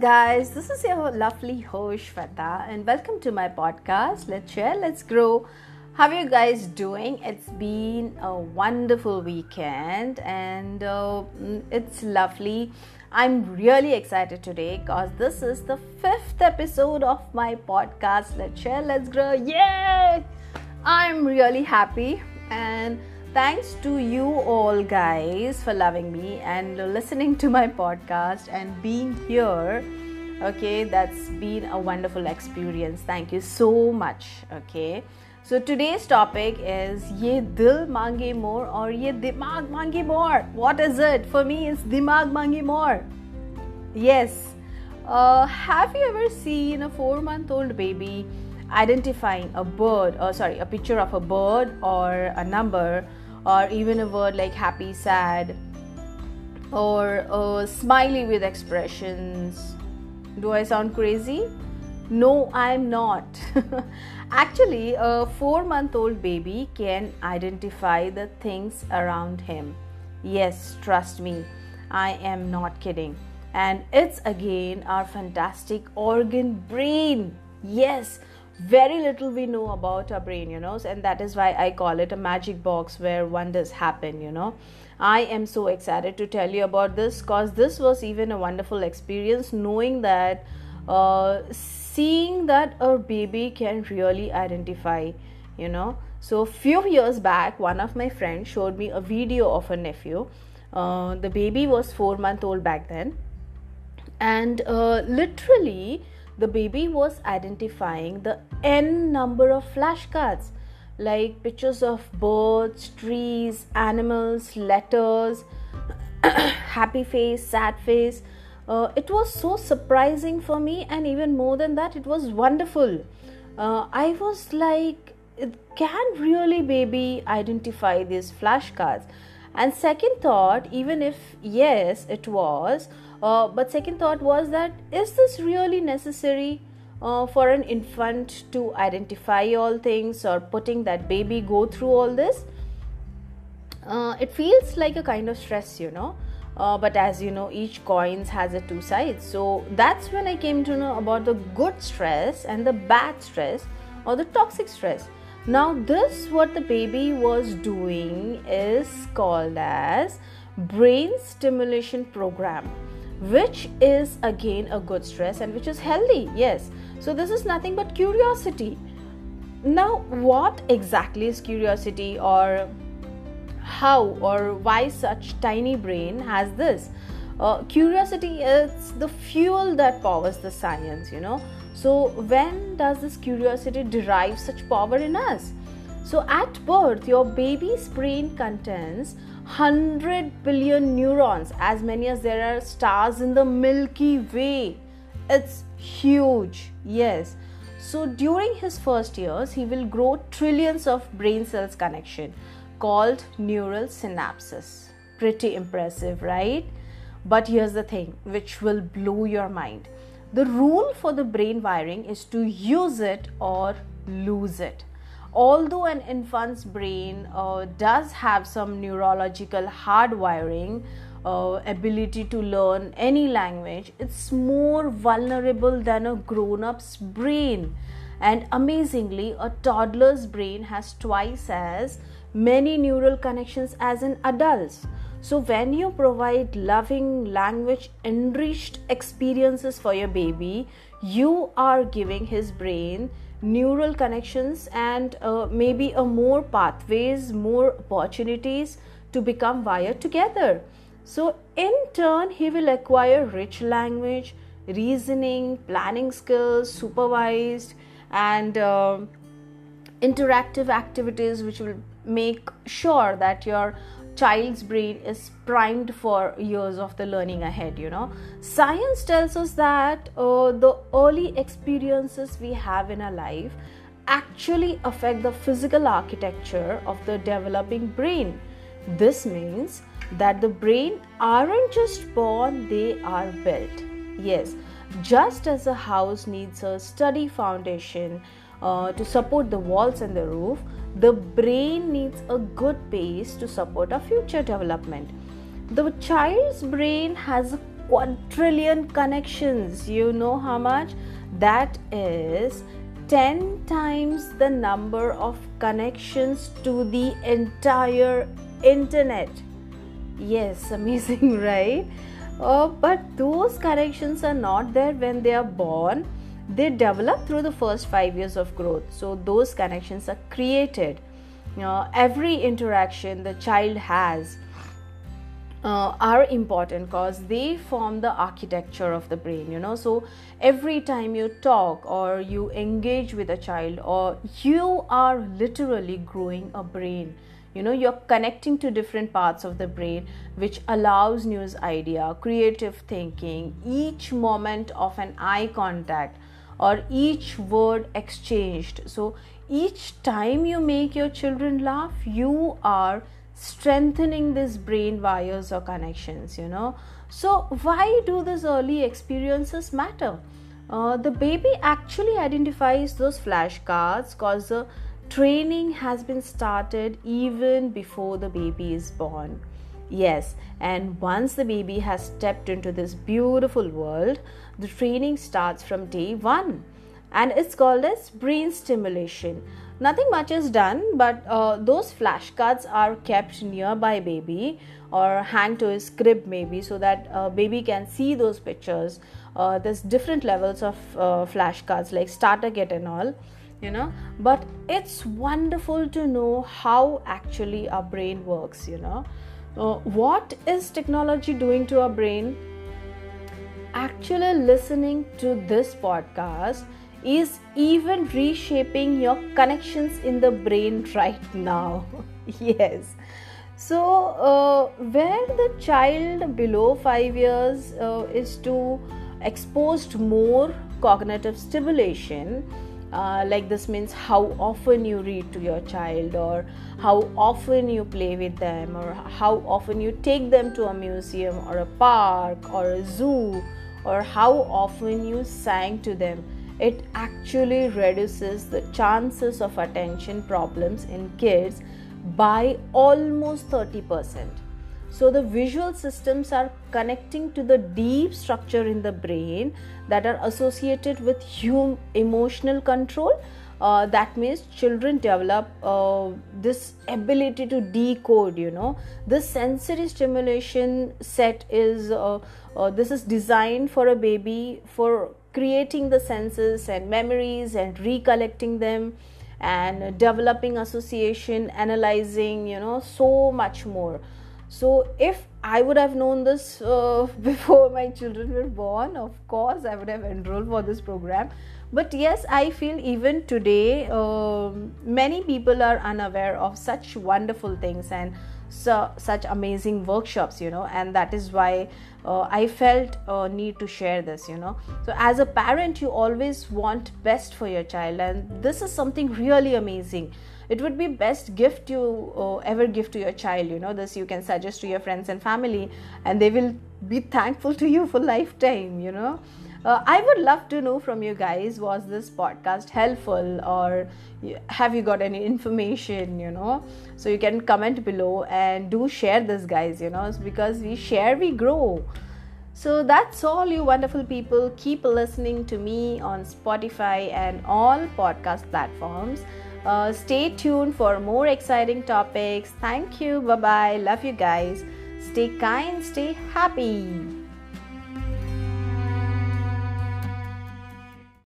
guys. This is your lovely host Shweta, and welcome to my podcast. Let's share, let's grow. How are you guys doing? It's been a wonderful weekend, and uh, it's lovely. I'm really excited today because this is the fifth episode of my podcast. Let's share, let's grow. Yay! I'm really happy and thanks to you all guys for loving me and listening to my podcast and being here. Okay that's been a wonderful experience. Thank you so much. Okay so today's topic is ye dil mange more or ye dimag mange more? What is it? For me it's dimag mange more. Yes. Uh, have you ever seen a four month old baby identifying a bird or sorry a picture of a bird or a number or even a word like happy, sad, or a smiley with expressions. Do I sound crazy? No, I'm not. Actually, a four month old baby can identify the things around him. Yes, trust me, I am not kidding. And it's again our fantastic organ brain. Yes, very little we know about our brain you know and that is why i call it a magic box where wonders happen you know. I am so excited to tell you about this because this was even a wonderful experience knowing that uh, seeing that a baby can really identify you know. So few years back one of my friends showed me a video of a nephew. Uh, the baby was four month old back then. And uh, literally the baby was identifying the n number of flashcards like pictures of birds, trees, animals, letters, happy face, sad face. Uh, it was so surprising for me, and even more than that, it was wonderful. Uh, I was like, can really baby identify these flashcards? And second thought, even if yes, it was, uh, but second thought was that is this really necessary uh, for an infant to identify all things or putting that baby go through all this? Uh, it feels like a kind of stress, you know. Uh, but as you know, each coins has a two sides. So that's when I came to know about the good stress and the bad stress or the toxic stress. Now, this what the baby was doing is called as brain stimulation program which is again a good stress and which is healthy yes. So this is nothing but curiosity. Now what exactly is curiosity or how or why such tiny brain has this? Uh, curiosity is the fuel that powers the science you know. So when does this curiosity derive such power in us? So at birth your baby's brain contains 100 billion neurons, as many as there are stars in the Milky Way. It's huge, yes. So during his first years, he will grow trillions of brain cells connection called neural synapses. Pretty impressive, right? But here's the thing which will blow your mind. The rule for the brain wiring is to use it or lose it although an infant's brain uh, does have some neurological hardwiring uh, ability to learn any language it's more vulnerable than a grown-up's brain. And amazingly a toddler's brain has twice as many neural connections as an adult's. So when you provide loving language enriched experiences for your baby you are giving his brain neural connections and uh, maybe a more pathways more opportunities to become wired together. So in turn he will acquire rich language reasoning planning skills supervised and uh, interactive activities which will make sure that your child's brain is primed for years of the learning ahead you know. Science tells us that uh, the early experiences we have in our life actually affect the physical architecture of the developing brain. This means that the brain aren't just born they are built. Yes just as a house needs a steady foundation uh, to support the walls and the roof the brain needs a good base to support our future development. The child's brain has a quadrillion connections. You know how much? That is 10 times the number of connections to the entire internet. Yes, amazing, right? Uh, but those connections are not there when they are born. They develop through the first five years of growth. So those connections are created. Uh, every interaction the child has uh, are important because they form the architecture of the brain you know so every time you talk or you engage with a child or you are literally growing a brain you know you're connecting to different parts of the brain which allows new idea creative thinking each moment of an eye contact or each word exchanged. So each time you make your children laugh you are strengthening these brain wires or connections you know. So why do these early experiences matter? Uh, the baby actually identifies those flashcards because the training has been started even before the baby is born yes. And once the baby has stepped into this beautiful world the training starts from day one. And it's called as brain stimulation. Nothing much is done but uh, those flashcards are kept nearby baby or hang to his crib maybe so that uh, baby can see those pictures uh, there's different levels of uh, flashcards like starter kit and all you know. But it's wonderful to know how actually our brain works you know uh, what is technology doing to our brain actually listening to this podcast is even reshaping your connections in the brain right now. yes. So, uh, where the child below five years uh, is to exposed more cognitive stimulation, uh, like this means how often you read to your child, or how often you play with them, or how often you take them to a museum, or a park, or a zoo, or how often you sang to them it actually reduces the chances of attention problems in kids by almost 30%. So, the visual systems are connecting to the deep structure in the brain that are associated with hum- emotional control. Uh, that means children develop uh, this ability to decode you know this sensory stimulation set is uh, uh this is designed for a baby for creating the senses and memories and recollecting them and developing association analyzing you know so much more so if i would have known this uh, before my children were born of course i would have enrolled for this program. But yes i feel even today uh, many people are unaware of such wonderful things and so, such amazing workshops you know and that is why uh, i felt a need to share this you know. So as a parent you always want best for your child and this is something really amazing it would be best gift you uh, ever give to your child you know this you can suggest to your friends and family and they will be thankful to you for lifetime you know uh, I would love to know from you guys was this podcast helpful or have you got any information, you know? So you can comment below and do share this, guys, you know, because we share, we grow. So that's all, you wonderful people. Keep listening to me on Spotify and all podcast platforms. Uh, stay tuned for more exciting topics. Thank you. Bye bye. Love you guys. Stay kind, stay happy.